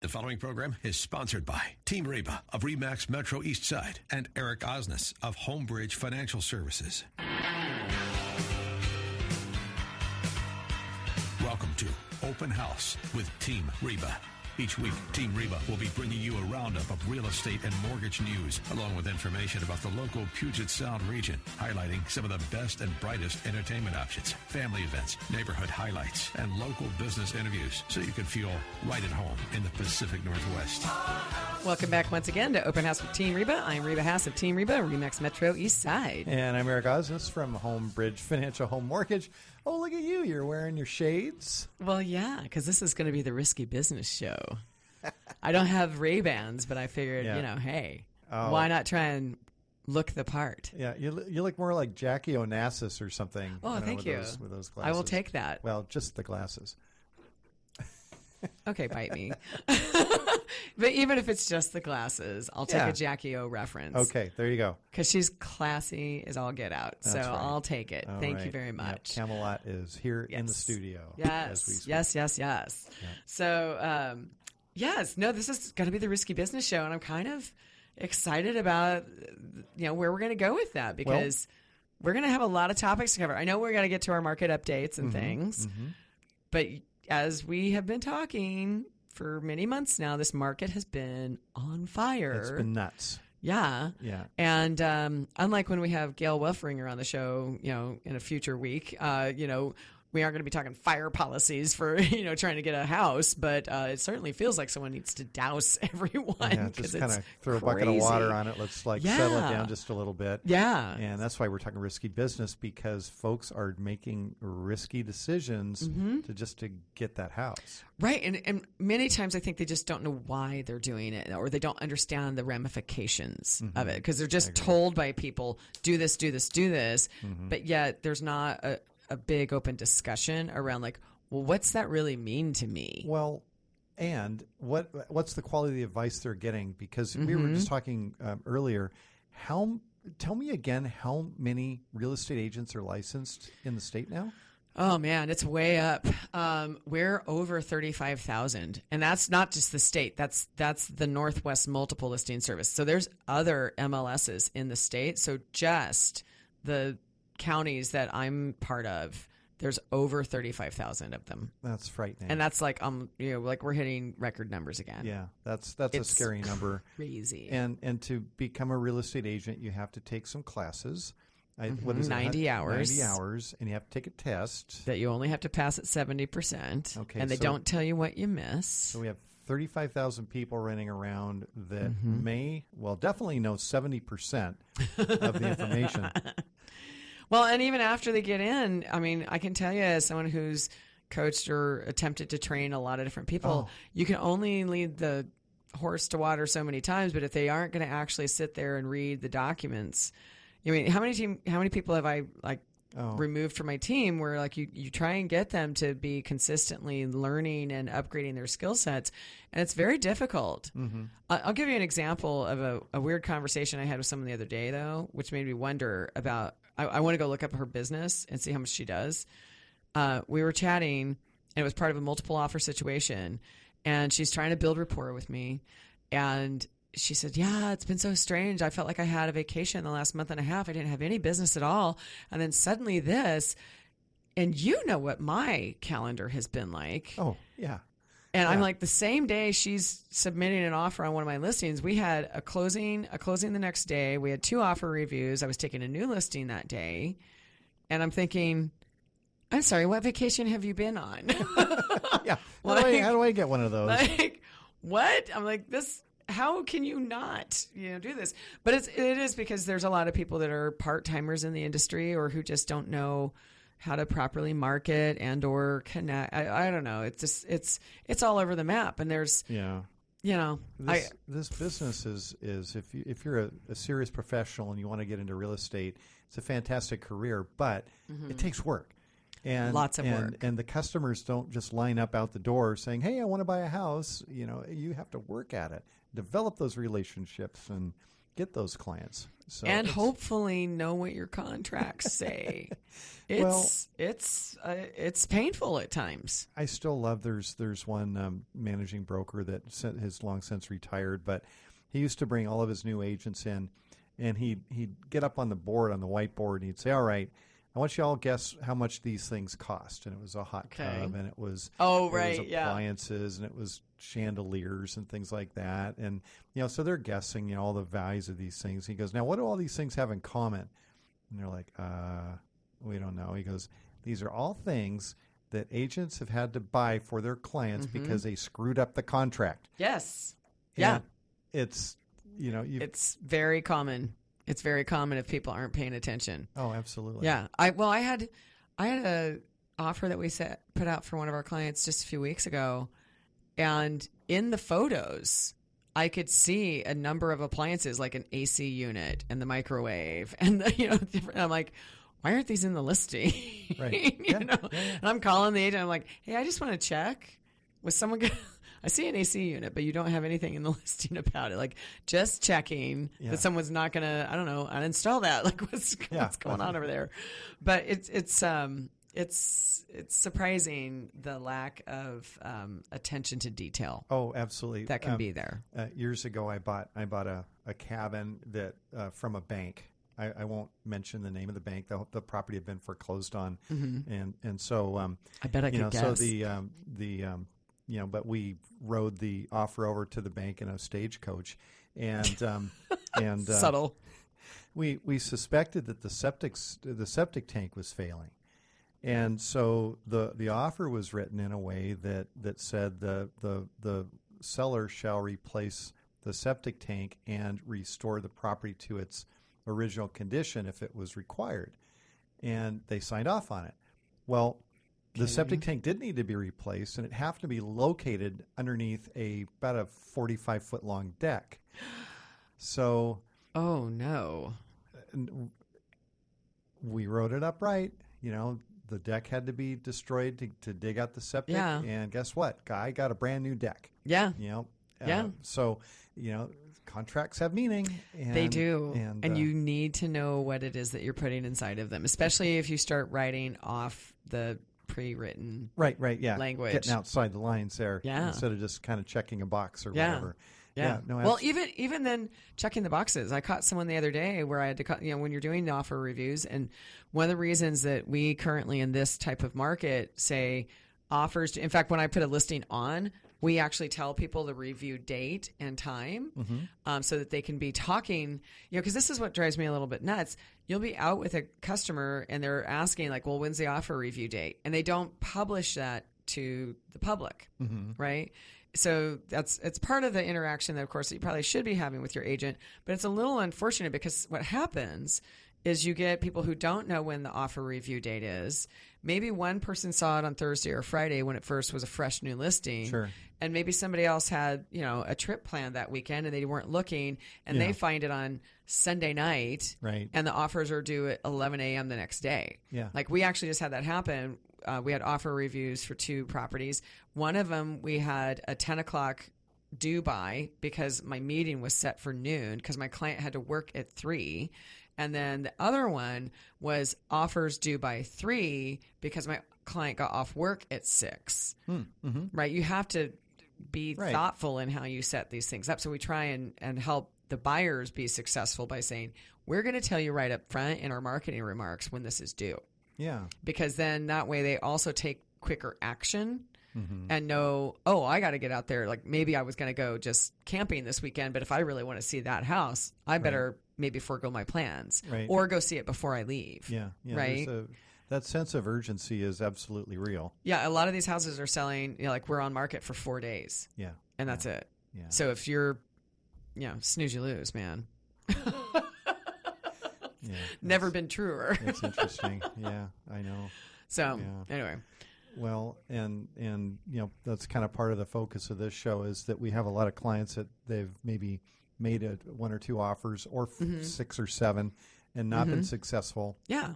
The following program is sponsored by Team Reba of Remax Metro East Side and Eric Osnes of Homebridge Financial Services. Welcome to Open House with Team Reba. Each week, Team Reba will be bringing you a roundup of real estate and mortgage news, along with information about the local Puget Sound region, highlighting some of the best and brightest entertainment options, family events, neighborhood highlights, and local business interviews, so you can feel right at home in the Pacific Northwest. Welcome back once again to Open House with Team Reba. I'm Reba Haas of Team Reba, Remax Metro East Side. And I'm Eric Osnes from Homebridge Financial Home Mortgage. Oh, look at you. You're wearing your shades. Well, yeah, because this is going to be the risky business show. I don't have Ray Bans, but I figured, Yeah. you know, hey, Oh. why not try and look the part? Yeah, you, you look more like Jackie Onassis or something. Oh, you know, thank with you. Those, with those glasses. I will take that. Well, just the glasses. Okay, bite me. but even if it's just the glasses, I'll take Yeah. a Jackie O reference. Okay, there you go. Because she's classy as all get out. so right. I'll take it. All Thank you right. very Yep, much. Camelot is here in the Yes. studio. as we Yes, speak. yes, yes, yes. So, um, yes, no, this is going to be the risky business show, and I'm kind of excited about you know where we're going to go with that because we're going to have a lot of topics to cover. I know we're going to get to our market updates Mm-hmm, and things, but as we have been talking for many months now, this market has been on fire. It's been nuts. yeah. Yeah. And um, unlike when we have Gail Wolfringer on the show, you know, in a future week, uh, you know, we aren't going to be talking fire policies for you know trying to get a house, but uh, it certainly feels like someone needs to douse everyone. Yeah, just kind of throw a bucket of water on it. Let's like settle it down just a little bit. Yeah, And that's why we're talking risky business because folks are making risky decisions Mm-hmm. to just to get that house. right. And and many times I think they just don't know why they're doing it, or they don't understand the ramifications Mm-hmm. of it because they're just told by people, do this, do this, do this, Mm-hmm. but yet there's not a, a big open discussion around like, well, what's that really mean to me? Well, and what what's the quality of the advice they're getting? Because we Mm-hmm. were just talking um, earlier. How tell me again how many real estate agents are licensed in the state now? Oh man, it's way up. Um, we're over thirty-five thousand, and that's not just the state. That's that's the Northwest Multiple Listing Service. So there's other MLSs in the state. So just the counties that I'm part of, there's over thirty-five thousand of them, That's frightening. and that's like um, you know, like we're hitting record numbers again. yeah, that's that's It's a scary number. crazy. And and to become a real estate agent, you have to take some classes. I, what is it? 90 Mm-hmm. hours. Ninety hours, and you have to take a test. that you only have to pass at seventy percent. Okay, and they so- don't tell you what you miss. So we have 35,000 people running around that Mm-hmm. may, well, definitely know 70% of the information. Well, and even after they get in, I mean, I can tell you as someone who's coached or attempted to train a lot of different people, Oh. you can only lead the horse to water so many times, but if they aren't going to actually sit there and read the documents, I mean, how many team, how many people have I like Oh. removed from my team where like you, you try and get them to be consistently learning and upgrading their skill sets and it's very difficult Mm-hmm. I'll give you an example of a, a weird conversation i had with someone the other day though which made me wonder about i, I want to go look up her business and see how much she does. Uh, we were chatting and it was part of a multiple offer situation and she's trying to build rapport with me and she said yeah it's been so strange. I felt like i had a vacation the last month and a half. I didn't have any business at all. And then suddenly this and you know what my calendar has been like. Oh, yeah. And I'm like, the same day she's submitting an offer on one of my listings, we had a closing, a closing the next day. We had two offer reviews. I was taking a new listing that day, and I'm thinking, I'm sorry, what vacation have you been on? Yeah. How, do I, how do I get one of those? like, what? I'm like, this. How can you not, you know, do this? But it's it is because there's a lot of people that are part timers in the industry or who just don't know how to properly market and or connect. I, I don't know. It's just it's it's all over the map, and there's yeah. you know, This, this business is, is if, you, if you're a, a serious professional and you want to get into real estate, it's a fantastic career, but it takes work. And, Mm-hmm. Lots of and, work. And the customers don't just line up out the door saying, hey, I want to buy a house. You know, you have to work at it, develop those relationships, and get those clients. So and hopefully know what your contracts say. It's Well- it's uh, it's painful at times. I still love there's there's one um, managing broker that sent, has long since retired, but he used to bring all of his new agents in, and he'd he'd get up on the board on the whiteboard and he'd say, "All right, I want you all guess how much these things cost." And it was a hot Okay. tub, and it was Oh, it right, was yeah. appliances, and it was chandeliers and things like that, and you know, so they're guessing you know all the values of these things. He goes, "Now, what do all these things have in common?" And they're like, "Uh, we don't know." He goes, "These are all things." That agents have had to buy for their clients Mm-hmm. because they screwed up the contract. Yes. And Yeah. it's you know It's very common. It's very common if people aren't paying attention. oh absolutely Yeah. I well I had I had a offer that we set put out for one of our clients just a few weeks ago and in the photos I could see a number of appliances like an AC unit and the microwave and the, you know different I'm like why aren't these in the listing? Right. you Yeah. know? Yeah. And I'm calling the agent I'm like, "Hey, I just want to check was someone gonna I see an AC unit, but you don't have anything in the listing about it. Like just checking Yeah. that someone's not gonna, I don't know, uninstall that. Like what's Yeah. what's going on over there? But it's it's um it's it's surprising the lack of um, attention to detail oh absolutely that can Um, be there. uh, years ago I bought I bought a, a cabin that uh, from a bank. I, I won't mention the name of the bank. The, the property had been foreclosed on, and and so um, I bet I you know guess. so the um, the um, you know but we rode the offer over to the bank in a stagecoach, and um, and uh, Subtle. we we suspected that the septic the septic tank was failing, and so the the offer was written in a way that that said the the the seller shall replace the septic tank and restore the property to its original condition if it was required, and they signed off on it. Well. The septic tank did need to be replaced, and it happened to be located underneath a about a forty-five foot long deck. So Oh no. we wrote it up right. You know, the deck had to be destroyed to, to dig out the septic. Yeah. And guess what? Guy got a brand new deck. Yeah. You know. Yeah. Uh, so, you know, contracts have meaning. And, They do. And, And, uh, you need to know what it is that you're putting inside of them, especially if you start writing off the pre written. right, right, yeah, language. getting outside the lines there, Yeah. instead of just kind of checking a box or Yeah. whatever. Yeah. no, well, even even then checking the boxes. I caught someone the other day where I had to cut, you know, when you're doing offer reviews and one of the reasons that we currently in this type of market say offers to, in fact, when I put a listing on, we actually tell people the review date and time um, so that they can be talking, you know, because this is what drives me a little bit nuts. You'll be out with a customer and they're asking, like, well, when's the offer review date? And they don't publish that to the public, right? So that's it's part of the interaction that, of course, that you probably should be having with your agent. But it's a little unfortunate because what happens is you get people who don't know when the offer review date is. Maybe one person saw it on Thursday or Friday when it first was a fresh new listing. Sure. And maybe somebody else had, you know, a trip planned that weekend and they weren't looking and Yeah. they find it on Sunday night. Right. And the offers are due at 11 a.m. the next day. Yeah. Like we actually just had that happen. Uh, we had offer reviews for two properties. One of them we had a 10 o'clock due by because my meeting was set for noon because my client had to work at three. And then the other one was offers due by three because my client got off work at 6 Right. You have to be Right. thoughtful in how you set these things up. So we try and, and help the buyers be successful by saying, we're going to tell you right up front in our marketing remarks when this is due yeah, because then that way they also take quicker action Mm-hmm. and know, oh, I got to get out there. Like maybe I was going to go just camping this weekend, but if I really want to see that house, I better maybe forego my plans Right. or go see it before I leave. yeah, yeah. Right. a- that sense of urgency is absolutely real. Yeah. A lot of these houses are selling, you know, like we're on market for four days Yeah, and that's it. yeah. So if you're, you know, snooze, you lose, man. yeah. Never been truer. It's interesting. yeah, I know. so Yeah. anyway, Well, and and you know that's kind of part of the focus of this show is that we have a lot of clients that they've maybe made a, one or two offers or f- Mm-hmm. six or seven and not been successful. yeah.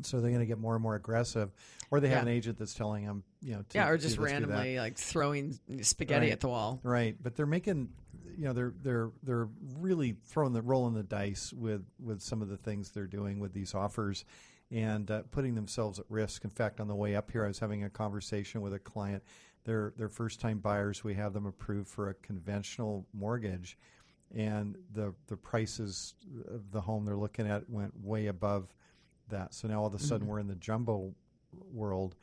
So they're going to get more and more aggressive, or they have Yeah. an agent that's telling them, you know, to, yeah, or just this, randomly like throwing spaghetti Right. at the wall. Right, but they're making, you know, they're they're they're really throwing the rolling the dice with with some of the things they're doing with these offers, and uh, putting themselves at risk. In fact, on the way up here, I was having a conversation with a client. They're they're first time buyers. We have them approved for a conventional mortgage, and the the prices of the home they're looking at went way above that. So now all of a sudden we're in the jumbo world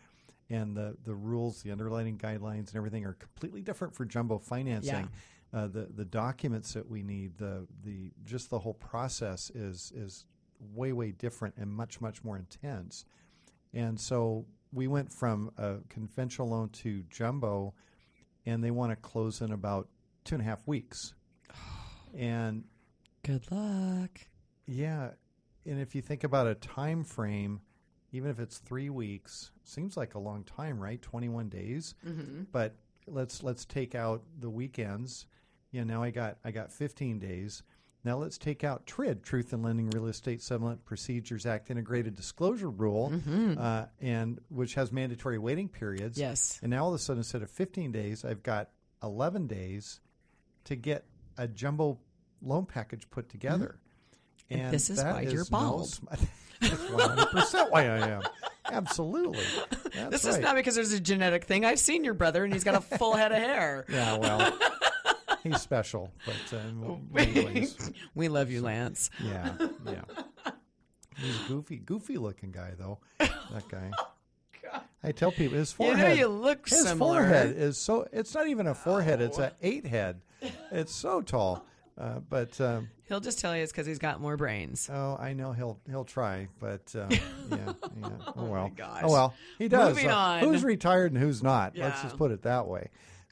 and the, the rules, the underwriting guidelines, and everything are completely different for jumbo financing. Uh, the the documents that we need, the the just the whole process is is way way different and much much more intense. And so we went from a conventional loan to jumbo, and they want to close in about two and a half weeks. And Good luck. yeah, and if you think about a time frame, even if it's three weeks, seems like a long time, right? Twenty-one days. Mm-hmm. But let's let's take out the weekends. You know, now I got I got fifteen days. Now let's take out TRID, Truth in Lending Real Estate Settlement Procedures Act Integrated Disclosure Rule, uh, and which has mandatory waiting periods. Yes. And now all of a sudden, instead of 15 days, I've got 11 days to get a jumbo loan package put together. And And this is why you're bald. That's 100% why I am. Absolutely. That's This right. is not because there's a genetic thing. I've seen your brother, and he's got a full head of hair. Yeah, well, he's special, but um, anyways, we love you, Lance. yeah, yeah. He's goofy, goofy looking guy though. That guy. I tell people his You forehead. know you look his similar. forehead is so. It's not even a forehead. It's an eight head. It's so tall. Uh, but um, He'll just tell you it's because he's got more brains. oh, I know he'll he'll try. But uh, yeah, yeah. Oh well. gosh. Oh well. He does. Moving Uh, on. Who's retired and who's not? Let's just put it that way.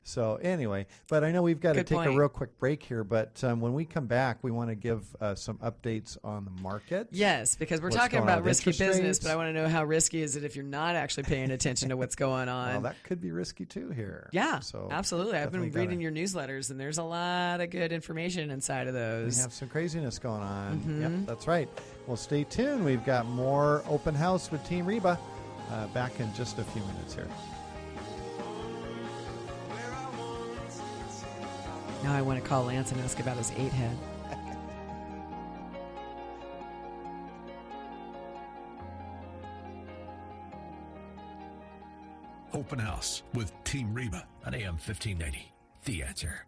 So anyway, but I know we've got to Good take a real quick break here. But um, when we come back, we want to give uh, some updates on the market. Yes, because we're talking about risky business, rates? but I want to know how risky is it if you're not actually paying attention to what's going on. Well, that could be risky too here. yeah, So absolutely. I've been reading gotta- your newsletters, and there's a lot of good information inside of those. We have some craziness going on. Mm-hmm. Yep, that's right. Well, stay tuned. We've got more open house with Team Reba uh, back in just a few minutes here. Now I want to call Lance and ask about his eight head. Open House with Team Reba on AM 1590. The answer.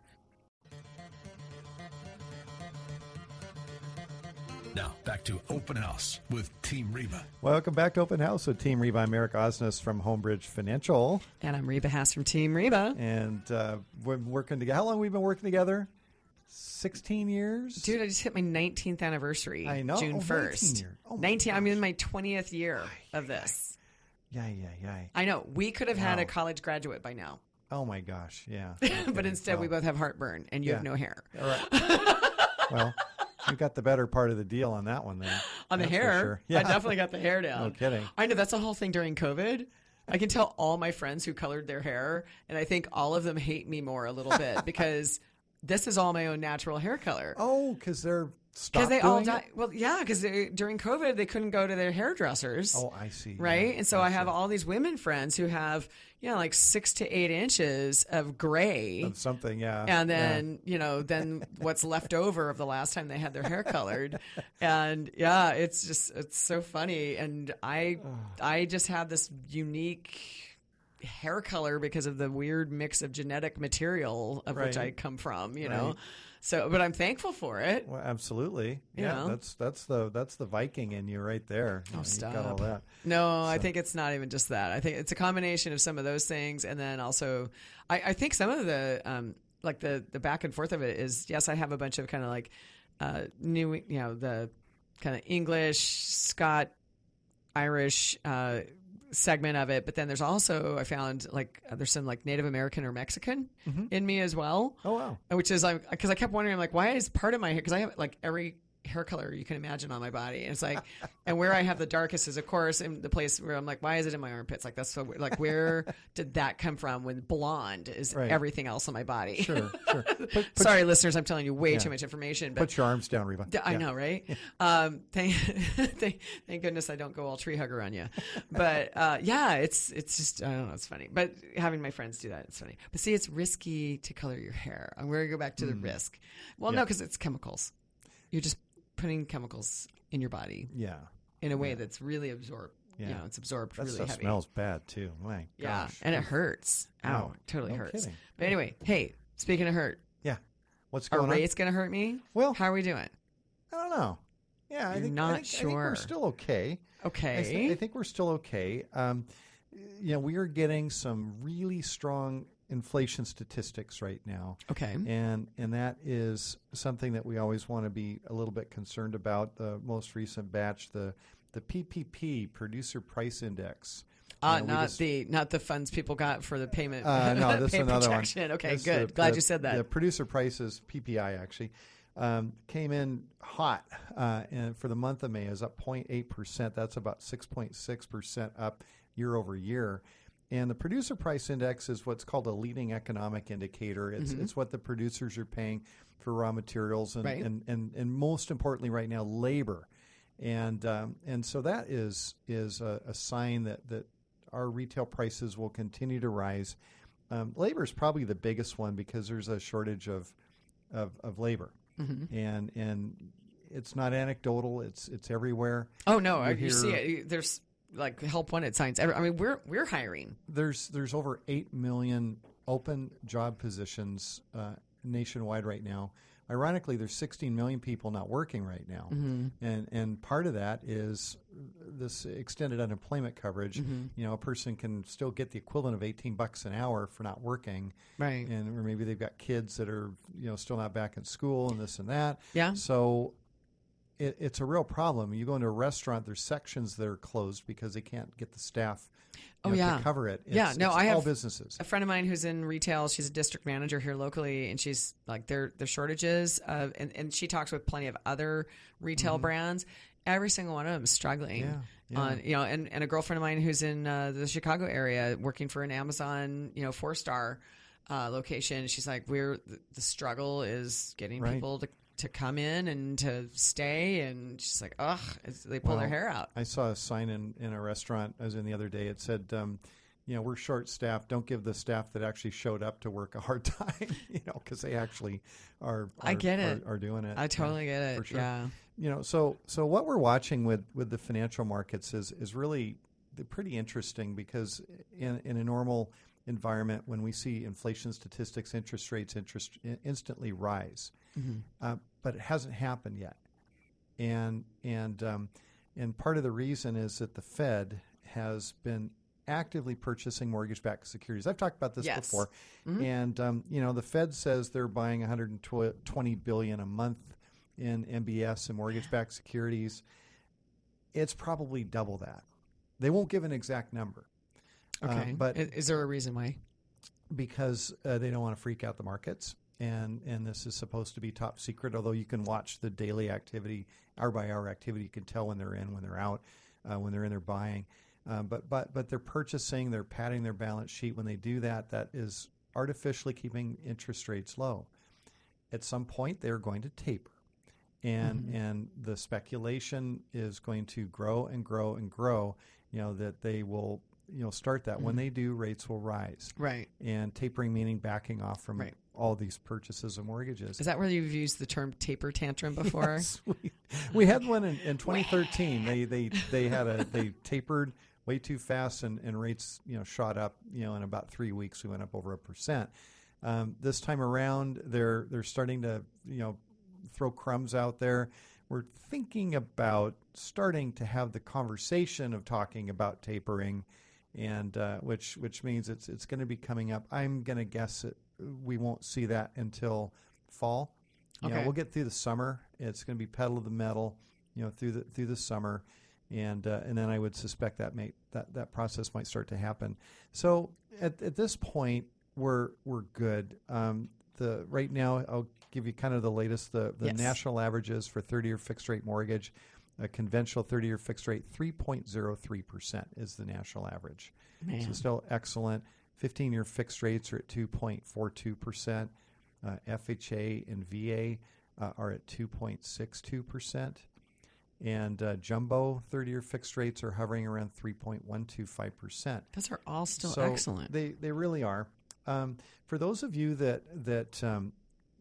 Now, back to Open House with Team Reba. Welcome back to Open House with Team Reba. I'm Eric Osnes from Homebridge Financial, And I'm Reba Haas from Team Reba. and uh, we're working together. How long have we been working together? Sixteen years. Dude, I just hit my 19th anniversary. I know. June Oh, 1st. 19 year. Oh 19. I'm in my 20th year of this. Yeah, yeah, yeah. I know. We could have had a college graduate by now. Oh my gosh, yeah. but Okay, instead, we both have heartburn, and you have no hair. All right. well, you got the better part of the deal on that one then. On the hair, sure. I definitely got the hair down. No kidding. I know that's the whole thing during COVID. I can tell all my friends who colored their hair, and I think all of them hate me more a little bit because this is all my own natural hair color. Oh, because they're Because they all died. it? Well, yeah, because during COVID they couldn't go to their hairdressers. Oh, I see. right? Yeah, and so I gotcha. have all these women friends who have, you know, like six to eight inches of gray. Of something, yeah. and yeah. then you know then what's left over of the last time they had their hair colored and yeah it's just it's so funny and i i just have this unique hair color because of the weird mix of genetic material of which i come from you know Right. So but i'm thankful for it Well, absolutely. You Yeah, know? that's that's the that's the Viking in you right there. You Oh, You've got all stop. that. No, I think it's not even just that. I think it's a combination of some of those things, and then also, I, I think some of the um, like the the back and forth of it is yes, I have a bunch of kind of like uh, new, you know, the kind of English, Scot, Irish. Uh, segment of it but then there's also i found like uh, there's some like native american or mexican in me as well Oh wow. which is like because I kept wondering like why is part of my hair because I have like every hair color you can imagine on my body. And it's like, and where I have the darkest is, of course, in the place where I'm like, why is it in my armpits? Like that's so weird. Like where did that come from? When blonde is Right. everything else on my body. Sure, sure. Put, Sorry, listeners, I'm telling you way Yeah. too much information. But put your arms down, Reba. I Yeah. know, right? Um, thank, thank, thank goodness I don't go all tree hugger on you. But uh, yeah, it's it's just I don't know, it's funny. But having my friends do that, it's funny. But see, it's risky to color your hair. I'm going to go back to the risk. Well, no, Mm. Because it's chemicals. You're just putting chemicals in your body Yeah. in a way that's really absorbed. You Yeah. know, it's absorbed That really stuff heavy. smells bad too. My gosh. yeah, gosh. and it hurts. Ow, No, totally no hurts. kidding. But anyway, hey, speaking of hurt, Yeah. What's are going on? rates going to hurt me? Well- how are we doing? I don't know. Yeah, I You're think, not I think, I think we're still okay. I, Okay. th- I think we're still okay. Um, you know, we are getting some really strong inflation statistics right now, okay. and and that is something that we always want to be a little bit concerned about. The most recent batch, the the PPP Producer Price Index. Uh, You know, not just- the not the funds people got for the payment. Uh, no, this is another one. protection. Okay, This, good. uh, Glad the- you said that. The producer prices PPI actually um, came in hot, uh, and for the month of May is up 0.8 percent. That's about 6.6 percent up year over year. And the producer price index is what's called a leading economic indicator. It's it's what the producers are paying for raw materials and Right. and, and, and most importantly right now labor. And um, and so that is is a, a sign that, that our retail prices will continue to rise. Um, labor is probably the biggest one because there's a shortage of of, of labor, Mm-hmm. and and it's not anecdotal. It's it's everywhere. oh no, you you see it. There's like help wanted signs. I mean, we're we're hiring. There's there's over eight million open job positions uh, nationwide right now. Ironically, there's 16 million people not working right now, and and part of that is this extended unemployment coverage. You know, a person can still get the equivalent of 18 bucks an hour for not working, Right. and or maybe they've got kids that are you know still not back in school and this and that. Yeah. So it, it's a real problem. You go into a restaurant, there's sections that are closed because they can't get the staff Oh, know, yeah. to cover it. Yeah, no, it's I all have- businesses. A friend of mine who's in retail, she's a district manager here locally, and she's like there there shortages of, and, and she talks with plenty of other retail brands. Every single one of them is struggling. Mm-hmm. Yeah, yeah. On you know, and, and a girlfriend of mine who's in uh, the Chicago area working for an Amazon, you know, four star uh, location. She's like, we're the, the struggle is getting Right. people to to come in and to stay, and she's like, ugh, they pull their hair out. I saw a sign in, in a restaurant I was in the other day. It said, um, you know, we're short staffed. Don't give the staff that actually showed up to work a hard time, you know, because they actually are, are. I get it. Are, are doing it. I totally get it. for sure. Yeah. You know, so so what we're watching with with the financial markets is is really pretty interesting because in in a normal environment when we see inflation statistics, interest rates interest instantly rise, uh, but it hasn't happened yet, and and um, and part of the reason is that the Fed has been actively purchasing mortgage-backed securities. I've talked about this Yes. before, and um, you know the Fed says they're buying 120 billion a month in MBS and mortgage-backed securities. It's probably double that. They won't give an exact number. Uh, Okay. but is, there a reason why? because uh, they don't want to freak out the markets. And, and this is supposed to be top secret, although you can watch the daily activity, hour by hour activity. You can tell when they're in, when they're out, uh, when they're in, they're buying. Um, but, but, but they're purchasing, they're padding their balance sheet. When they do that, that is artificially keeping interest rates low. At some point, they're going to taper. And, and the speculation is going to grow and grow and grow, you know, that they will, you know, start that. When they do, rates will rise Right. and tapering meaning backing off from Right. all these purchases of mortgages. Is that where you've used the term taper tantrum before? Yes, we, we had one in, in 2013. they they they had a they tapered way too fast and, and rates you know shot up. You know in about three weeks we went up over a percent. Um, this time around they're they're starting to you know throw crumbs out there. We're thinking about starting to have the conversation of talking about tapering, and uh, which which means it's it's going to be coming up. I'm going to guess it, we won't see that until fall. You know, Okay. we'll get through the summer. It's going to be pedal to the metal, you know, through the through the summer, and uh, and then I would suspect that may that that process might start to happen. So at, at this point, we're we're good. Um, the right now, I'll give you kind of the latest. The the Yes. national averages for 30 year fixed rate mortgage, a conventional 30 year fixed rate, 3.03 percent is the national average. So still excellent. 15 year fixed rates are at 2.42 percent. Uh, FHA and VA uh, are at 2.62 percent. And uh, jumbo 30 year fixed rates are hovering around 3.125 percent. Those are all still So excellent. They they really are. Um, for those of you that that um,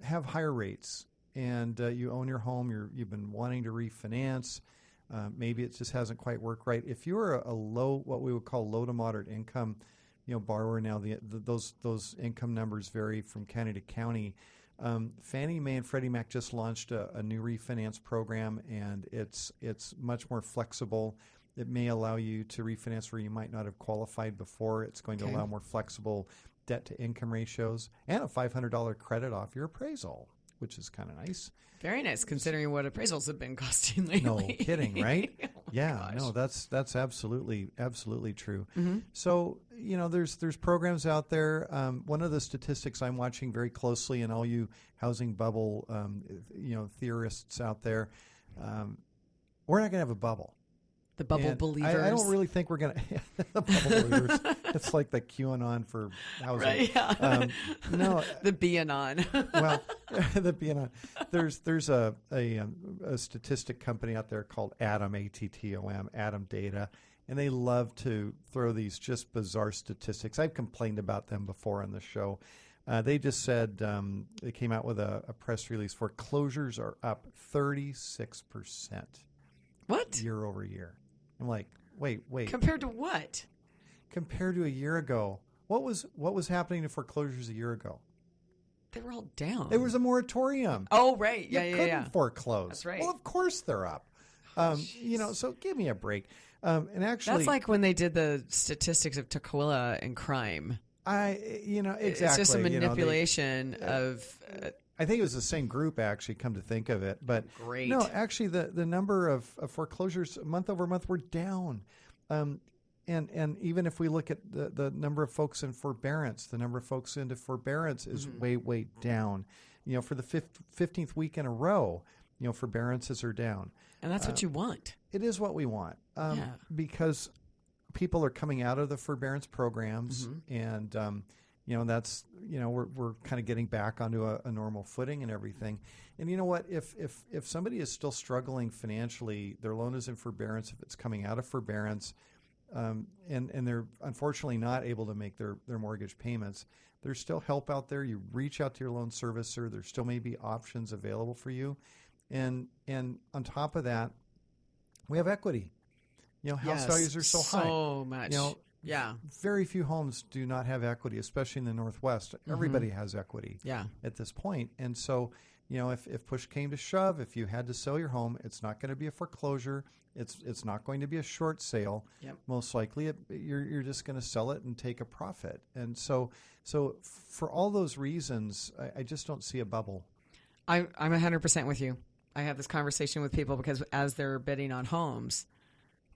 have higher rates and uh, you own your home, you're you've been wanting to refinance. Uh, maybe it just hasn't quite worked right. If you're a, a low, what we would call low to moderate income, you know, borrower now, the, the, those those income numbers vary from county to county. Um, Fannie Mae and Freddie Mac just launched a, a new refinance program, and it's it's much more flexible. It may allow you to refinance where you might not have qualified before. It's going Okay. to allow more flexible debt to income ratios and a five hundred dollar credit off your appraisal, which is kind of nice. Very nice, considering what appraisals have been costing lately. No kidding, right? Oh yeah, gosh. no, that's that's absolutely absolutely true. Mm-hmm. So you know, there's there's programs out there. Um, one of the statistics I'm watching very closely, and all you housing bubble, um, you know, theorists out there, um, we're not going to have a bubble. The bubble And believers. I, I don't really think we're going to the bubble believers. It's like the QAnon for housing. Right, yeah. Um, no, the Bianon. well, the BNI, there's there's a a, um, a statistic company out there called ATTOM A T T O M ATTOM Data, and they love to throw these just bizarre statistics. I've complained about them before on the show. Uh, they just said um, they came out with a, a press release. Foreclosures are up 36 percent what? year over year. I'm like, wait, wait. Compared to what? Compared to a year ago, what was what was happening to foreclosures a year ago? They were all down. There was a moratorium. Oh, right. you Yeah, yeah, couldn't yeah. foreclose. That's right. Well, of course they're up. Um, you know, so give me a break. Um, and actually, That's like when they did the statistics of Tequila and crime. I, you know, exactly. It's just a you know, they- manipulation of. Uh, I think it was the same group actually. Come to think of it, but Great. no, actually, the the number of, of foreclosures month over month were down. Um, and and even if we look at the, the number of folks in forbearance, the number of folks into forbearance is Mm-hmm. way way down. You know, for the fifteenth week in a row, you know, forbearances are down. and that's what you want. It is what we want um, Yeah. because people are coming out of the forbearance programs, Mm-hmm. and um, you know that's you know we're we're kind of getting back onto a, a normal footing and everything. And you know what? If if if somebody is still struggling financially, their loan is in forbearance. If it's coming out of forbearance, um, and and they're unfortunately not able to make their their mortgage payments, there's still help out there. You reach out to your loan servicer. There still may be options available for you, and and on top of that, we have equity. You know, house Yes, values are so, high. So much. You know, yeah. Very few homes do not have equity, especially in the Northwest. Everybody has equity Yeah. at this. And so, you know, if, if push came to shove, if you had to sell your home, it's not going to be a foreclosure. It's it's not going to be a short sale. Yep. Most likely, it, you're you're just going to sell it and take a profit. And so so for all those reasons, I, I just don't see a bubble. I, I'm 100% with you. I have this conversation with people because as they're bidding on homes,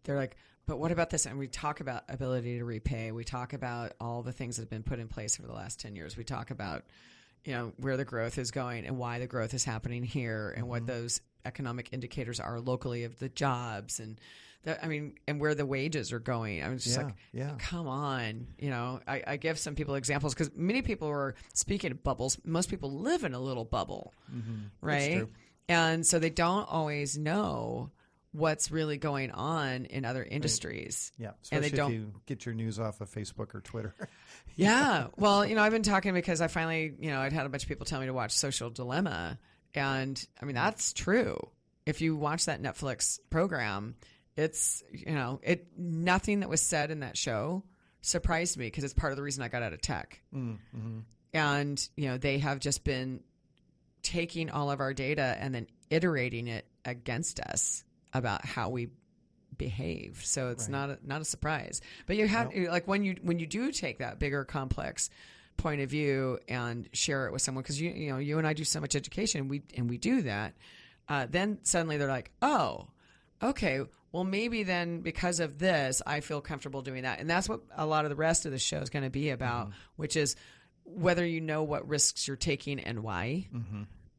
they're like, but what about this? And we talk about ability to repay. We talk about all the things that have been put in place over the last 10 years. We talk about, you know, where the growth is going and why the growth is happening here and what mm-hmm. those economic indicators are locally of the jobs and that, I mean, and where the wages are going. I'm just Yeah, like, yeah. come on. You know, I, I give some people examples because many people are speaking of bubbles. Most people live in a little bubble, mm-hmm. right? true. And so they don't always know what's really going on in other industries. Yeah, And especially they don't- you get your news off of Facebook or Twitter. Yeah. Well, you know, I've been talking because I finally, you know, I'd had a bunch of people tell me to watch Social Dilemma. And I mean, that's true. If you watch that Netflix program, it's, you know, it, nothing that was said in that show surprised me because it's part of the reason I got out of tech. Mm-hmm. And, you know, they have just been taking all of our data and then iterating it against us about how we behave. So it's not a, not a surprise. But you have like when you when you do take that bigger complex point of view and share it with someone because you you know you and I do so much education we and we do that. Uh, then suddenly they're like, oh, okay. Well, maybe then because of this, I feel comfortable doing that, and that's what a lot of the rest of the show is going to be about, which is whether you know what risks you're taking and why,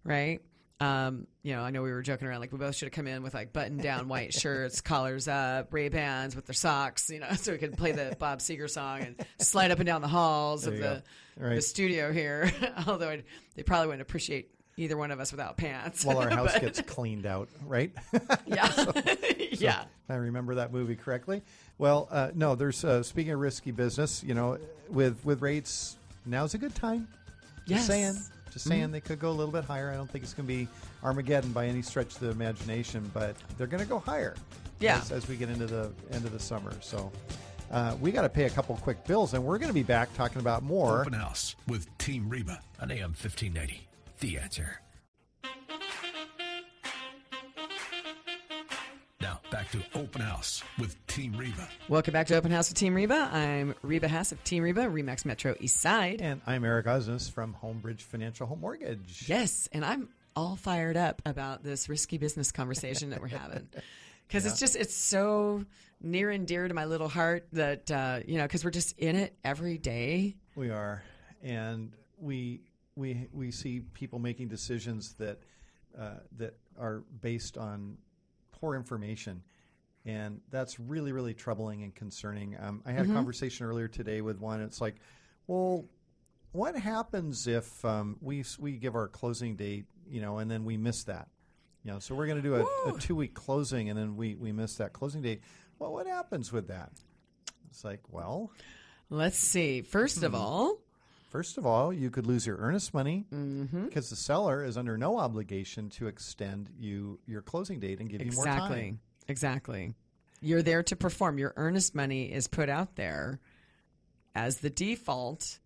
right? Um, you know, I know we were joking around like we both should have come in with like button down white shirts, collars up, Ray Bans with their socks, you know, so we could play the Bob Seger song and slide up and down the halls of the. Right. the studio here. Although I'd, they probably wouldn't appreciate either one of us without pants. While our house But- gets cleaned out, right? yeah, yeah. If I remember that movie correctly. Well, uh, no. There's uh, speaking of risky business. You know, with with rates, now's a good time. Yes. Just saying. Just saying they could go a little bit higher. I don't think it's going to be Armageddon by any stretch of the imagination, but they're going to go higher. Yeah. As, as we get into the end of the summer, so uh, we got to pay a couple quick bills, and we're going to be back talking about more. Open House with Team Reba on AM 1590. The answer. To Open House with Team Reba. Welcome back to Open House with Team Reba. I'm Reba Haas of Team Reba, Remax Metro East Side. And I'm Eric Osnes from Homebridge Financial Home Mortgage. Yes, and I'm all fired up about this risky business conversation that we're having because it's just it's so near and dear to my little heart that uh, you know because we're just in it every day. We are, and we we we see people making decisions that uh, that are based on poor information, and that's really really troubling and concerning. Um, I had a conversation earlier today with one. It's like, well, what happens if um, we we give our closing date, you know, and then we miss that? You know, so we're going to do a, a two week closing, and then we we miss that closing date. Well, what happens with that? It's like, well, Let's see. First of all, First of all, you could lose your earnest money Mm-hmm. because the seller is under no obligation to extend you your closing date and give you more exactly, time. Exactly. You're there to perform. Your earnest money is put out there as the default,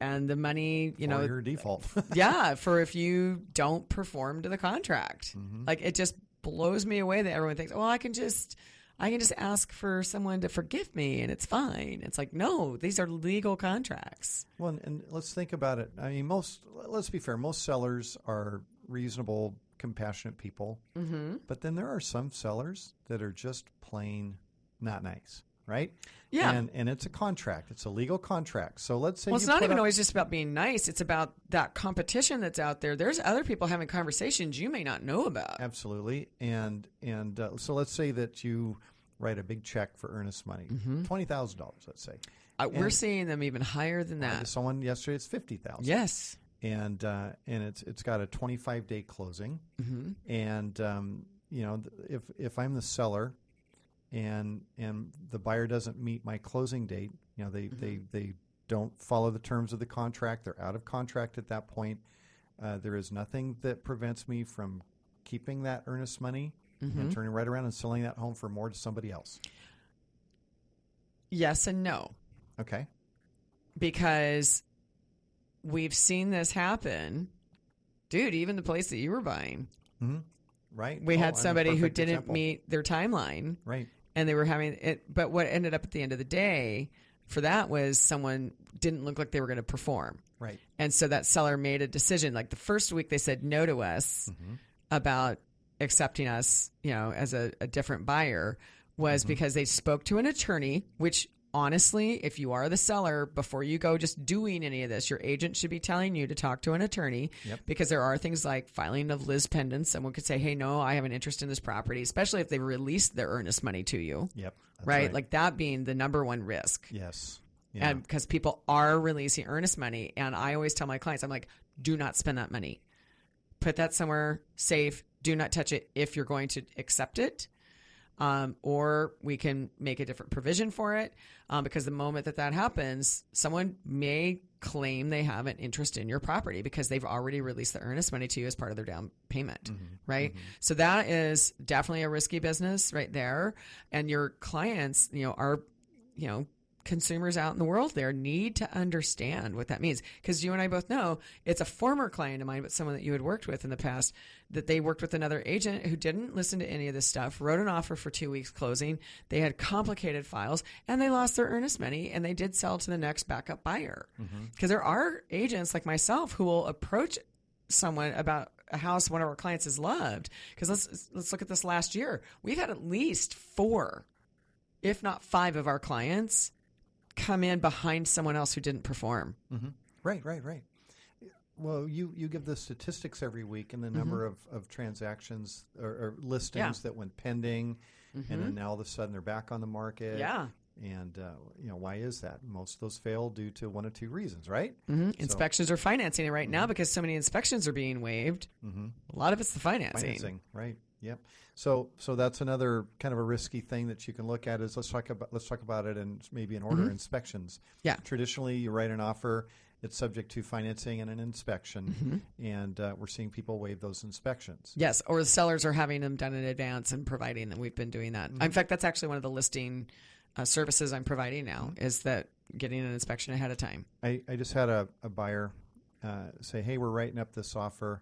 and the money, you or know, your default. yeah, for if you don't perform to the contract. Mm-hmm. Like it just blows me away that everyone thinks, "Well, I can just I can just ask for someone to forgive me and it's fine." It's like, "No, these are legal contracts." well, and, and let's think about it. I mean, most let's be fair. Most sellers are reasonable, compassionate people, mm-hmm. but then there are some sellers that are just plain not nice, right? Yeah. and and it's a contract. It's a legal contract. So let's say Well, it's not even up- always just about being nice. It's about that competition that's out there. There's other people having conversations you may not know about. Absolutely, and and uh, so let's say that you write a big check for earnest money, twenty thousand dollars, let's say. Uh, we're seeing them even higher than that. Someone yesterday, it's fifty thousand. Yes. And uh, and it's it's got a twenty five day closing, Mm-hmm. and um, you know if if I'm the seller, and and the buyer doesn't meet my closing date, you know they they they don't follow the terms of the contract, they're out of contract at that point. Uh, there is nothing that prevents me from keeping that earnest money Mm-hmm. and turning right around and selling that home for more to somebody else. Yes and no. Okay. because we've seen this happen. Dude, even the place that you were buying, mm-hmm. Right. we Oh, had somebody who didn't example. meet their timeline Right. and they were having it. But what ended up at the end of the day for that was someone didn't look like they were going to perform. Right. And so that seller made a decision. Like the first week, they said no to us mm-hmm. about accepting us, you know, as a, a different buyer was mm-hmm. because they spoke to an attorney, which honestly, if you are the seller, before you go just doing any of this, your agent should be telling you to talk to an attorney because there are things like filing of lis pendens. Someone could say, hey, no, I have an interest in this property, especially if they've released their earnest money to you. Yep. That's right? Like that being the number one risk yes. Yeah. and because people are releasing earnest money and i always tell my clients i'm like do not spend that money put that somewhere safe do not touch it if you're going to accept it um, or we can make a different provision for it um, because the moment that that happens someone may claim they have an interest in your property because they've already released the earnest money to you as part of their down payment right? So that is definitely a risky business right there. And your clients you know are you know consumers out in the world there need to understand what that means. Because you and I both know it's a former client of mine but someone that you had worked with in the past that they worked with another agent who didn't listen to any of this stuff wrote an offer for 2 weeks closing. They had complicated files and they lost their earnest money and they did sell to the next backup buyer. Mm-hmm. Because there are agents like myself who will approach someone about a house one of our clients has loved. Because let's let's look at this last year. We've had at least 4 if not 5 of our clients come in behind someone else who didn't perform. Right, right, right. Well, you, you give the statistics every week and the number of, of transactions or, or listings Mm-hmm. Yeah. that went pending, and then now all of a sudden they're back on the market. Yeah. And uh, you know why is that? Most of those fail due to one of two reasons, right? hmm Inspections are financing it right Mm-hmm. now because so many inspections are being waived. A lot of it's the financing. Financing, right? Yep. So so that's another kind of a risky thing that you can look at is let's talk about let's talk about it and maybe in order inspections. Mm-hmm. Yeah. Traditionally, you write an offer. It's subject to financing and an inspection, Mm-hmm. and uh, we're seeing people waive those inspections. Yes, or the sellers are having them done in advance and providing them. We've been doing that. Mm-hmm. In fact, that's actually one of the listing uh, services I'm providing now Mm-hmm. is that getting an inspection ahead of time. I, I just had a, a buyer uh, say, "Hey, we're writing up this offer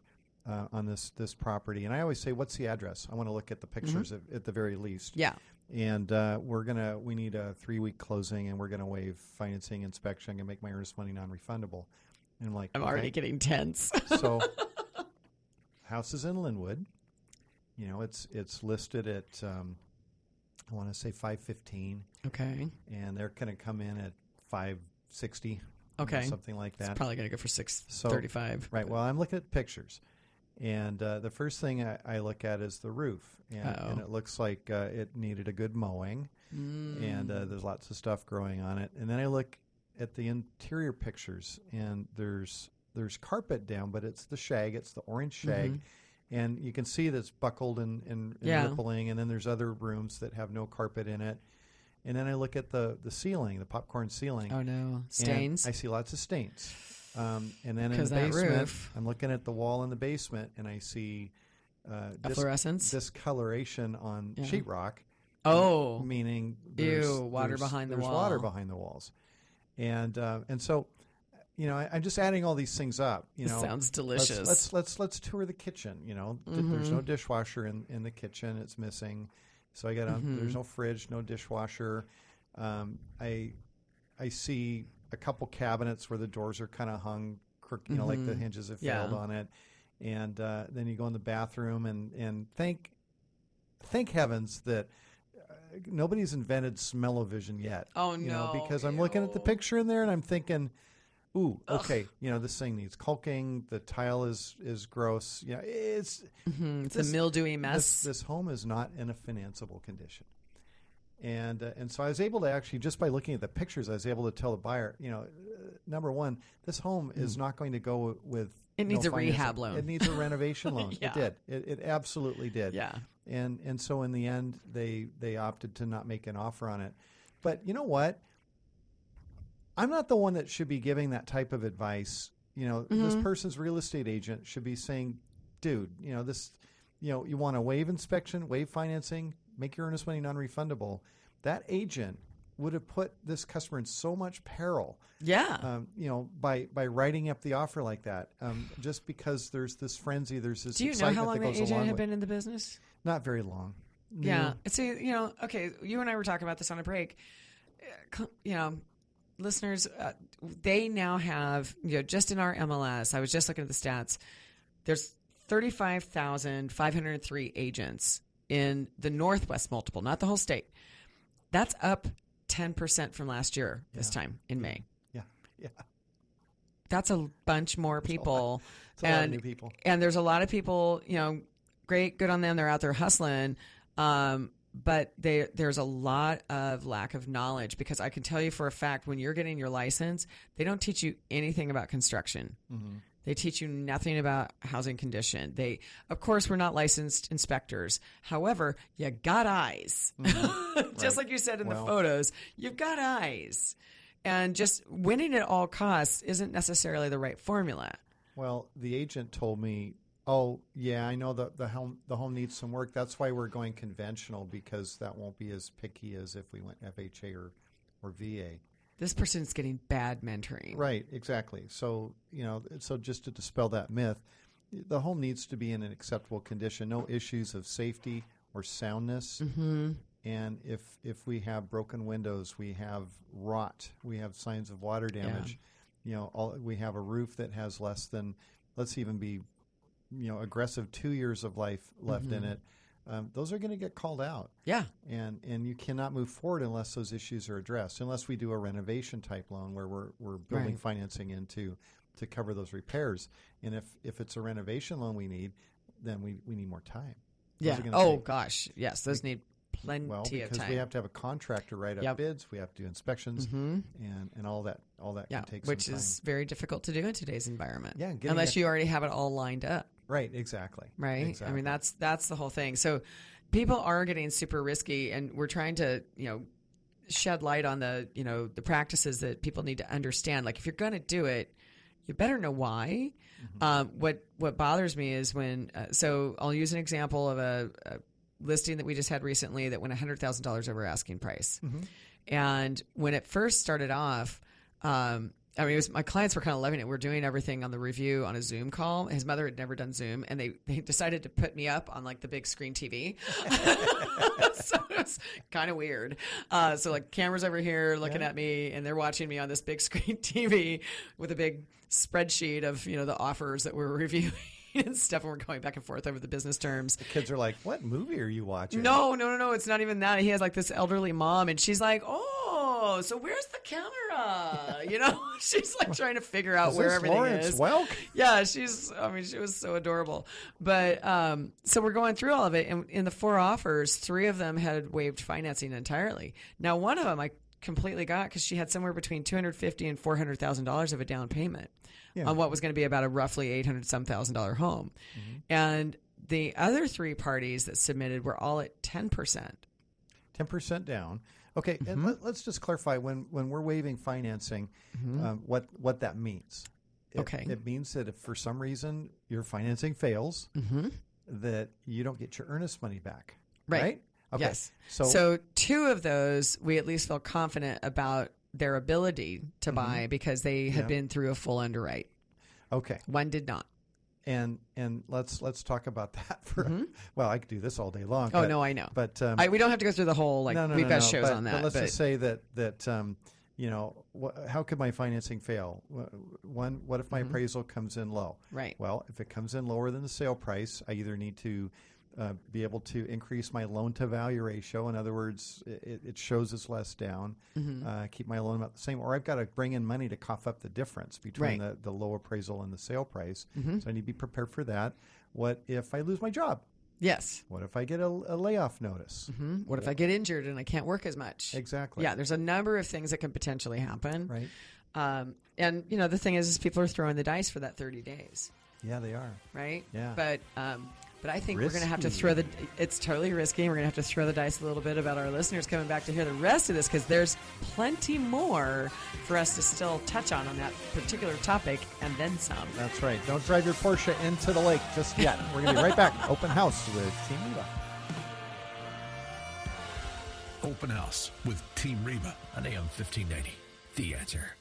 uh, on this this property," and I always say, "What's the address? I want to look at the pictures at, at the very least." Mm-hmm. Yeah. And uh, we're gonna we need a three week closing, and we're gonna waive financing, inspection, and make my earnest money non refundable. And I'm like, I'm okay. already getting tense. so. house is in Lynnwood. You know, it's it's listed at um, I want to say five fifteen, okay. and they're gonna come in at five sixty. Okay. something like that. It's probably going to go for So- 635. Right. Well, I'm looking at pictures, and uh, the first thing I, I look at is the roof, and, and it looks like uh, it needed a good mowing, and uh, there's lots of stuff growing on it. And then I look at the interior pictures, and there's there's carpet down, but it's the shag, it's the orange shag. And you can see that's buckled and, and, and Yeah. rippling, and then there's other rooms that have no carpet in it. And then I look at the, the ceiling, the popcorn ceiling, Oh no, stains. I see lots of stains. Um, and then in the basement, roof. I'm looking at the wall in the basement, and I see uh, dis- Efflorescence? discoloration on Yeah. sheetrock. oh, meaning Ew, there's, water there's- behind the there's wall. water behind the walls, and uh, and so, you know, I, I'm just adding all these things up. You know, sounds let's- delicious. Let's let's let's, tour the kitchen. You know, there's Mm-hmm. no dishwasher in in the kitchen; it's missing. So I got a, Mm-hmm. there's no fridge, no dishwasher. Um, I I see a couple cabinets where the doors are kind of hung, crook, you know, like the hinges have Mm-hmm. Yeah. failed on it. And uh, then you go in the bathroom, and and thank thank heavens that uh, nobody's invented smell-o-vision yet. Oh, you know, no. because I'm looking at the picture in there, and I'm thinking. Ooh, okay. You know this thing needs caulking. The tile is is gross. You know, it's Mhm, it's this- a mildewy this, mess. this home is not in a financeable condition. And uh, and so I was able to actually just by looking at the pictures, I was able to tell the buyer, you know, uh, number one, this home is not going to go with. It no needs a financing. rehab loan. It needs a renovation loan. Yeah. It did. It, it absolutely did. Yeah. And and so in the end, they they opted to not make an offer on it. But you know what? I'm not the one that should be giving that type of advice. You know, this Mm-hmm. person's real estate agent should be saying, "Dude, you know this. You know, you want a waive inspection, waive financing, make your earnest money non-refundable." That agent would have put this customer in so much peril yeah. um, you know, by by writing up the offer like that, um, just because there's this frenzy, there's this Do you know how long the agent had been in the business? Not very long. Yeah. See, you know, okay, you and I were talking about this on a break. Uh, You know, listeners, uh, they now have, you know, just in our MLS, I was just looking at the stats, there's 35,503 agents in the Northwest multiple, not the whole state. That's up 10% from last year this time in May. Yeah, yeah. That's a bunch more people. It's a lot of and, new people. And there's a lot of people, you know, great, good on them. They're out there hustling. Um, but they, there's a lot of lack of knowledge because I can tell you for a fact when you're getting your license, they don't teach you anything about construction. They teach you nothing about housing condition. They, of course, we're not licensed inspectors. However, you got eyes. Mm-hmm. just like you said in Well- the photos, you've got eyes. And just winning at all costs isn't necessarily the right formula. Well, the agent told me, "Oh, yeah, I know that the home the home needs some work. That's why we're going conventional because that won't be as picky as if we went FHA or or VA." This person is getting bad mentoring. Right, exactly. So, you know, so just to dispel that myth, the home needs to be in an acceptable condition, no issues of safety or soundness. Mm-hmm. And if if we have broken windows, we have rot, we have signs of water damage. You know, all, we have a roof that has less than, let's even be, you know, aggressive two years of life left in it. Um, those are going to get called out. Yeah. And and you cannot move forward unless those issues are addressed. Unless we do a renovation type loan where we're we're building Right. financing into to cover those repairs. And if if it's a renovation loan we need, then we, we need more time. Those Yeah. Oh take- gosh. Yes. Those need plenty well because we have to have a contractor write up Yep. bids, we have to do inspections, and and all that all that yeah. can take Which is very difficult to do in today's environment. Yeah, Unless a- you already have it all lined up. Right. Exactly. right? Exactly. I mean, that's that's the whole thing. So people are getting super risky, and we're trying to you know shed light on the you know the practices that people need to understand. Like if you're going to do it, you better know why. Mm-hmm. Um, what what bothers me is when uh, so I'll use an example of a, a listing that we just had recently that went hundred thousand dollars over asking price, Mm-hmm. and when it first started off. Um, I mean, it was, my clients were kind of loving it. We're doing everything on the review on a Zoom call. His mother had never done Zoom, and they, they decided to put me up on like the big screen TV. so it was kind of weird. Uh, so like cameras over here looking at me, and they're watching me on this big screen TV with a big spreadsheet of you know the offers that we're reviewing and stuff, and we're going back and forth over the business terms. The Kids are like, "What movie are you watching?" No, no, no, no. It's not even that. He has like this elderly mom, and she's like, "Oh, so where's the camera?" You know, she's like trying to figure out Is where everything Lawrence is. Welk? Yeah, she's. I mean, she was so adorable. But um, so we're going through all of it, and in the four offers, three of them had waived financing entirely. Now, one of them I completely got because she had somewhere between two hundred fifty and four hundred thousand dollars of a down payment Yeah. on what was going to be about a roughly eight hundred some thousand dollar home, Mm-hmm. and the other three parties that submitted were all at ten percent. Ten percent down. Okay, Mm-hmm. and let, us just clarify when when we're waiving financing, um, what what that means. It, Mm-hmm. Okay. it means that if for some reason your financing fails, that you don't get your earnest money back. Mm-hmm. Right. Right. Okay. Yes. So, So two of those, we at least feel confident about their ability to Mm-hmm. buy because they had been through a full underwrite. okay, One did not. And and let's let's talk about that for. Well, I could do this all day long. Oh but- no, I know. But um, I, we don't have to go through the whole like no, no, we've no, got shows but- on But that. let's But, just say that that um, you know, wh- how could my financing fail? One, what if my appraisal comes in low? Mm-hmm. Right. Well, if it comes in lower than the sale price, I either need to uh, be able to increase my loan to value ratio. In other words, it, it shows it's less down. Mm-hmm. Uh, keep my loan about the same, or I've got to bring in money to cough up the difference between Right. the, the low appraisal and the sale price. Mm-hmm. So I need to be prepared for that. What if I lose my job? yes. What if I get a, a layoff notice? Hmm? What if I get injured and I can't work as much? Exactly. Yeah, there's a number of things that can potentially happen. Right. Um, and you know the thing is, is people are throwing the dice for that 30 days. Yeah, they are. right? Yeah. But um, but I think we're going to have to throw the. It's totally risky. We're going to have to throw the dice a little bit about our listeners coming back to hear the rest of this because there's plenty more for us to still touch on on that particular topic and then some. That's right. Don't drive your Porsche into the lake just yet. We're going to be right back. Open house with Team Reba. Open House with Team Reba on AM 1590. The answer.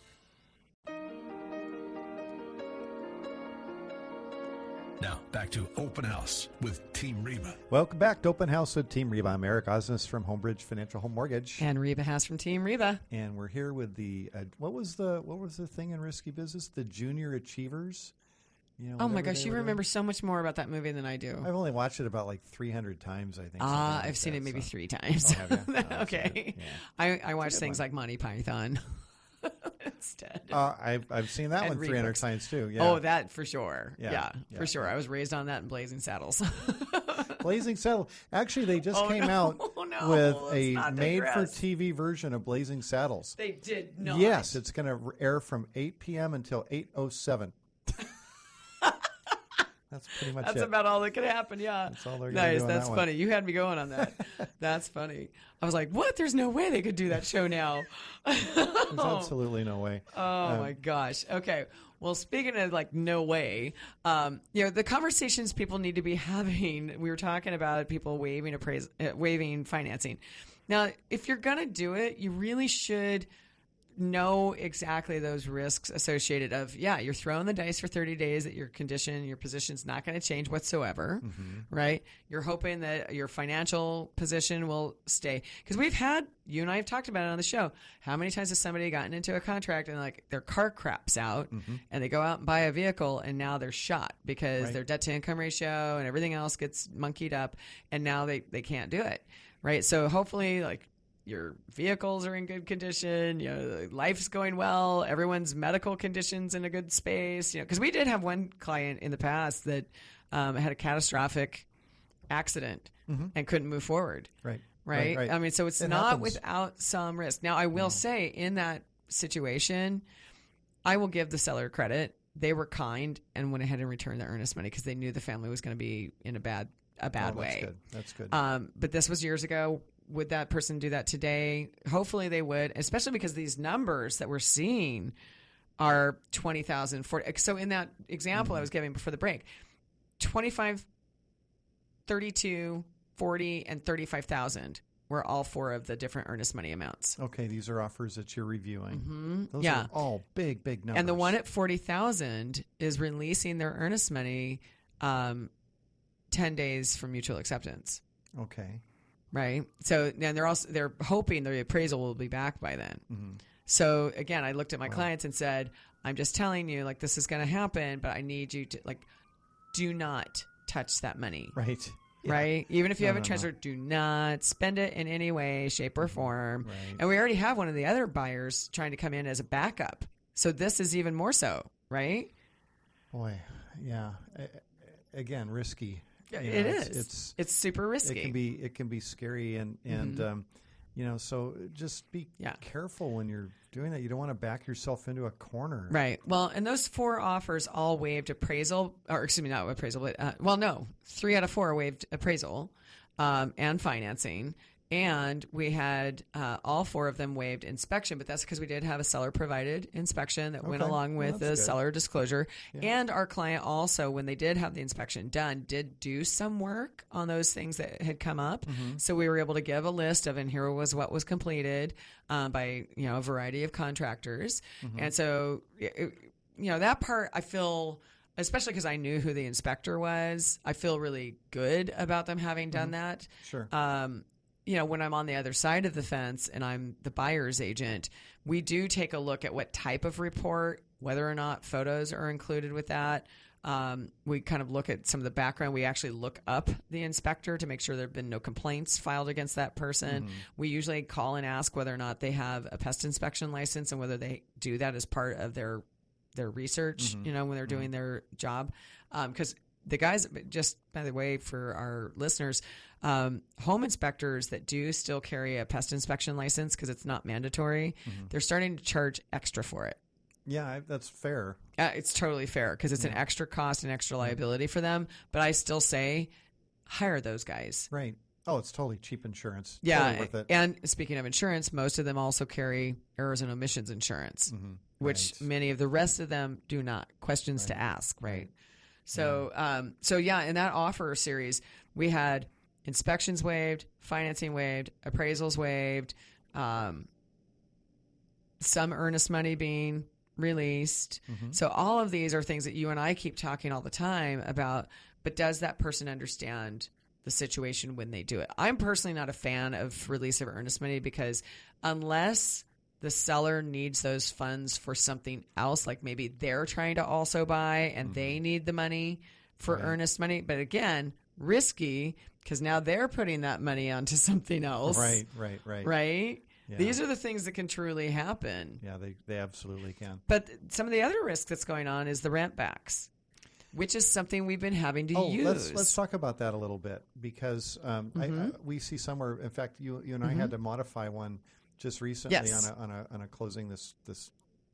Now, back to Open House with Team Reba. Welcome back to Open House with Team Reba. I'm Eric Osnes from Homebridge Financial Home Mortgage, And Reba Haas from Team Reba. and we're here with the uh, what was the what was the thing in risky business? The Junior Achievers. You know, Oh my gosh, you were doing. remember so much more about that movie than I do. I've only watched it about like 300 times. I think. Ah, something like I've seen that, it maybe so. three times. Oh, have you? Oh, okay. yeah. I, I watch things one. like Monty Python instead. Uh, I've I've seen that one 300 books. times too. Yeah. Oh, that for sure. Yeah, Yeah, yeah. for sure. I was raised on that in Blazing Saddles. Blazing Saddles. Actually, they just Oh, came no, out no, with let's a made-for-TV version of Blazing Saddles. they did not. Yes, it's going to air from 8 p.m. until 8:07. That's pretty much That's it. about all that could happen. Yeah. That's all they're nice. That's that funny. You had me going on that. That's funny. I was like, what? There's no way they could do that show now. There's absolutely no way. Oh my gosh. Okay. Well, speaking of like no way, um, you know the conversations people need to be having. We were talking about people waiving appraise, uh, waiving financing. Now, if you're gonna do it, you really should know exactly those risks associated of yeah you're throwing the dice for 30 days that your condition your position's not going to change whatsoever mm-hmm. right? You're hoping that your financial position will stay. Because we've had you and i have talked about it on the show how many times has somebody gotten into a contract and like their car craps out mm-hmm. and they go out and buy a vehicle and now they're shot because Right. their debt to income ratio and everything else gets monkeyed up and now they, they can't do it right? So hopefully like your vehicles are in good condition, you know, life's going well, everyone's medical conditions in a good space, you know, because we did have one client in the past that um, had a catastrophic accident and couldn't move forward. Right. Right? right. I mean, so it's It not happens. without some risk. Now, I will say in that situation, I will give the seller credit. They were kind and went ahead and returned the earnest money because they knew the family was going to be in a bad a bad Oh, way. That's good. That's good. Um, but this was years ago. Would that person do that today? Hopefully they would, especially because these numbers that we're seeing are 20,000, 40. So in that example I was giving before the break, 25, 32, 40, and 35,000 were all four of the different earnest money amounts. okay, these are offers that you're reviewing. Mm-hmm. Those yeah. are all big, big numbers. And the one at 40,000 is releasing their earnest money um, 10 days from mutual acceptance. Okay. Right? So then they're also they're hoping the appraisal will be back by then. Mm-hmm. So again, I looked at my clients and said, "I'm just telling you, like this is going to happen, but I need you to like, do not touch that money." Right. Yeah. Right, even if you No, have a no, no. do not spend it in any way, shape, or form. Right. And we already have one of the other buyers trying to come in as a backup, so this is even more so, right? Boy, yeah. A- Again, risky. You know, it it's- is. It's, It's super risky. it can be it can be scary and and um, you know so just be Yeah. careful when you're doing that. You don't want to back yourself into a corner. Right. Well, and those four offers all waived appraisal, or excuse me, not appraisal, but uh, well, no, three out of four waived appraisal um, and financing, and we had uh, all four of them waived inspection. But that's because we did have a seller provided inspection that went along with that's the good. seller disclosure, and our client also, when they did have the inspection done, did do some work on those things that had come up. Mm-hmm. So we were able to give a list of, and here was what was completed um, by you know a variety of contractors, Mm-hmm. and so it, you know that part I feel. Especially because I knew who the inspector was, I feel really good about them having done that Sure. um, you know, when I'm on the other side of the fence and I'm the buyer's agent, we do take a look at what type of report, whether or not photos are included with that. Um, we kind of look at some of the background. We actually look up the inspector to make sure there have been no complaints filed against that person. Mm-hmm. We usually call and ask whether or not they have a pest inspection license and whether they do that as part of their their research, mm-hmm. you know, when they're doing mm-hmm. their job. Um, because the guys, just by the way, for our listeners, um, home inspectors that do still carry a pest inspection license because it's not mandatory, they're starting to charge extra for it. yeah, I, that's fair. Uh, it's totally fair because it's an extra cost and extra liability for them. But I still say hire those guys. Right. Oh, it's totally cheap insurance. Yeah, Totally and speaking of insurance, most of them also carry errors and omissions insurance, which Right. many of the rest of them do not. Questions to ask, right? So, um, so yeah, in that offer series, we had inspections waived, financing waived, appraisals waived, um, some earnest money being released. So all of these are things that you and I keep talking all the time about. But does that person understand the situation when they do it? I'm personally not a fan of release of earnest money because unless the seller needs those funds for something else, like maybe they're trying to also buy and they need the money for earnest money, but again, risky because now they're putting that money onto something else. Right, right, right. Right? Yeah. These are the things that can truly happen. Yeah, they, they absolutely can. But some of the other risk that's going on is the rent backs, which is something we've been having to Oh, use. let's let's talk about that a little bit because um, Mm-hmm. I, we see somewhere. In fact, you you and I had to modify one just recently Yes. on a, on a on a closing this this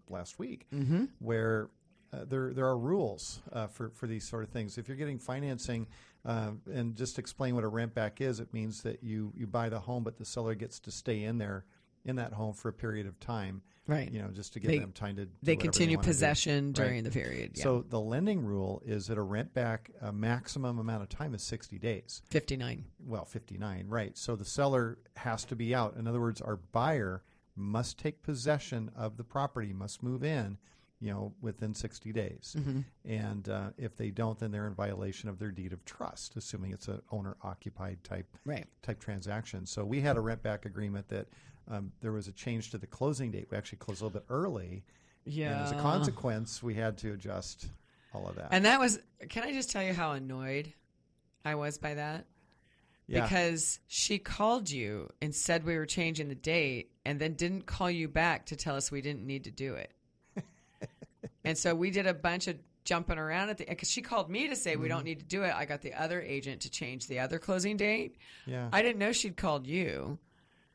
last week, Mm-hmm. where uh, there there are rules uh, for for these sort of things. If you're getting financing, uh, and just explain what a rent back is, it means that you you buy the home, but the seller gets to stay in there in that home for a period of time. Right. You know, just to give They- them time to. do they continue do. possession during Right. the period. Yeah. So the lending rule is that a rent back a maximum amount of time is 60 days. 59. Well, 59, right. So the seller has to be out. In other words, our buyer must take possession of the property, must move in, you know, within 60 days. Mm-hmm. And uh, if they don't, then they're in violation of their deed of trust, assuming it's an owner-occupied type Right. type transaction. So we had a rent back agreement that um, there was a change to the closing date. We actually closed a little bit early. Yeah. And as a consequence, we had to adjust all of that. And that was, can I just tell you how annoyed I was by that? yeah. Because she called you and said we were changing the date and then didn't call you back to tell us we didn't need to do it. And so we did a bunch of jumping around at the, because she called me to say we Mm-hmm. don't need to do it. I got the other agent to change the other closing date. yeah. I didn't know she'd called you.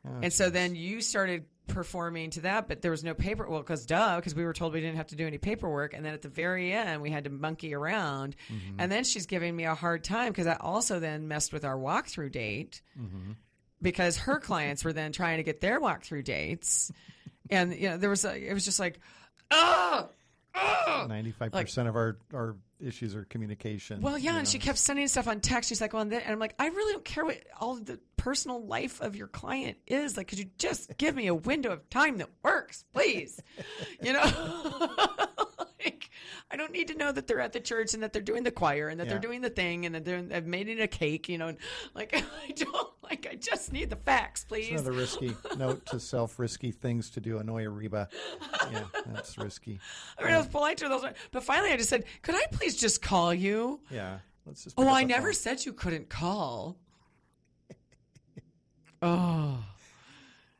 Oh, and so then you started performing to that, but there was no paper. Well, because duh, because we were told we didn't have to do any paperwork. And then at the very end, we had to monkey around. Mm-hmm. And then she's giving me a hard time because I also then messed with our walkthrough date Mm-hmm. because her clients were then trying to get their walkthrough dates. And, you know, there was a, it was just like, oh, oh. 95% of our, our issues are communication. Well, yeah, you and she kept sending stuff on text. She's like, "Well," and I'm like, "I really don't care what all the personal life of your client is. Like, could you just give me a window of time that works, please? you know, like, I don't need to know that they're at the church and that they're doing the choir and that they're doing the thing and that they're they've made it a cake. You know, and like, I don't like. I just need the facts, please. It's another risky note to self risky things to do. Annoy Reba. Yeah, that's risky. I mean, I was polite to those, but finally, I just said, "Could I please just call you?" Yeah. Let's just. Oh, I never phone. said you couldn't call. Oh,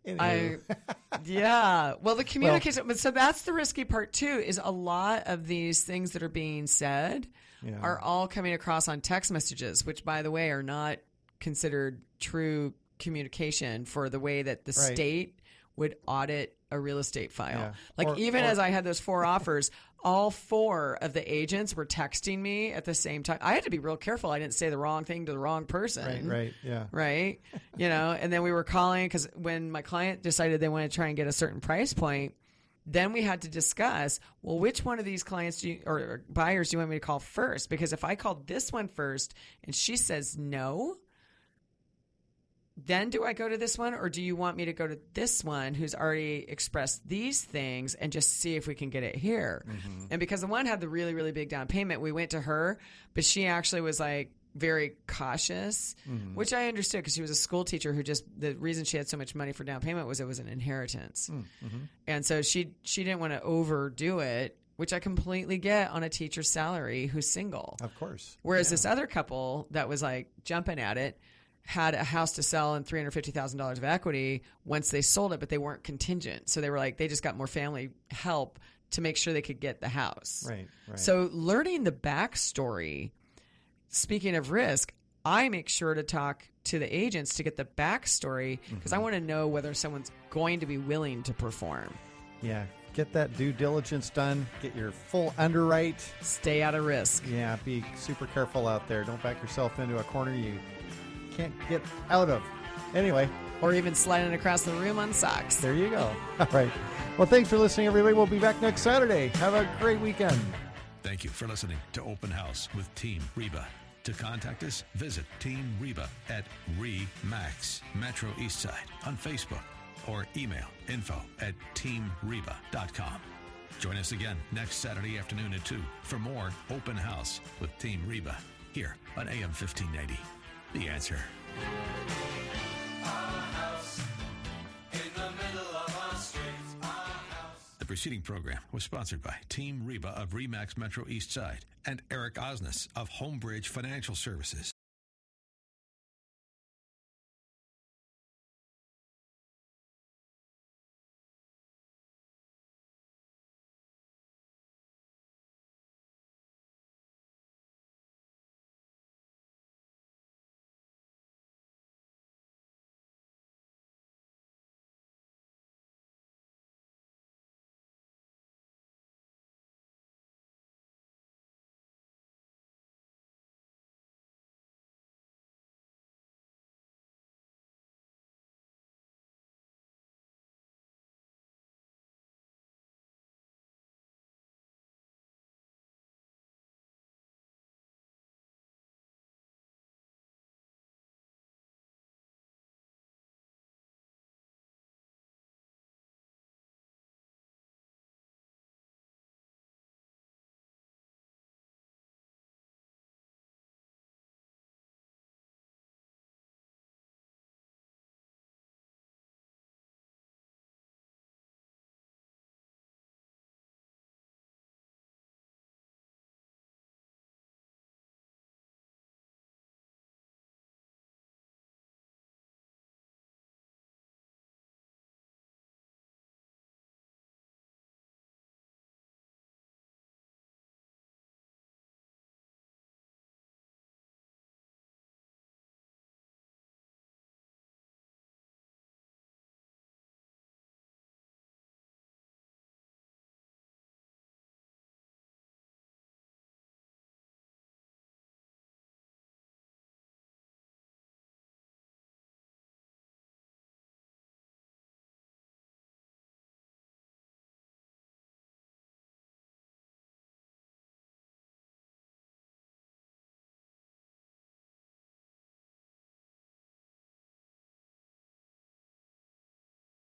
I, yeah. Well, the communication, but so that's the risky part too, is a lot of these things that are being said Yeah. are all coming across on text messages, which by the way are not considered true communication for the way that the Right. state would audit a real estate file. Yeah. Like Or- even or- as I had those four offers, all four of the agents were texting me at the same time. I had to be real careful. I didn't say the wrong thing to the wrong person. Right, right. Yeah. Right. You know, and then we were calling because when my client decided they wanted to try and get a certain price point, then we had to discuss well, which one of these clients do you, or, or buyers do you want me to call first? Because if I called this one first and she says no, then do I go to this one or do you want me to go to this one who's already expressed these things and just see if we can get it here? Mm-hmm. And because the one had the really, really big down payment, we went to her, but she actually was like very cautious, mm-hmm. which I understood because she was a school teacher who just, the reason she had so much money for down payment was it was an inheritance. Mm, mm-hmm. And so she, she didn't want to overdo it, which I completely get on a teacher's salary who's single. Of course. Whereas this other couple that was like jumping at it had a house to sell and three hundred fifty thousand dollars of equity once they sold it, but they weren't contingent. So they were like they just got more family help to make sure they could get the house. Right, right. So learning the backstory. Speaking of risk, I make sure to talk to the agents to get the backstory because I Mm-hmm. want to know whether someone's going to be willing to perform. Yeah. Get that due diligence done. Get your full underwrite. Stay out of risk. Yeah. Be super careful out there. Don't back yourself into a corner you can't get out of. Anyway, Or even sliding across the room on socks. there you go. All right. Well, thanks for listening, everybody. We'll be back next Saturday. Have a great weekend. Thank you for listening to Open House with Team Reba. To contact us, visit Team Reba at REMAX Metro Eastside on Facebook or email info at teamreba.com. Join us again next Saturday afternoon at 2 for more Open House with Team Reba here on AM 1590. The answer. The preceding program was sponsored by Team Reba of REMAX Metro East Side and Eric Osnes of Homebridge Financial Services.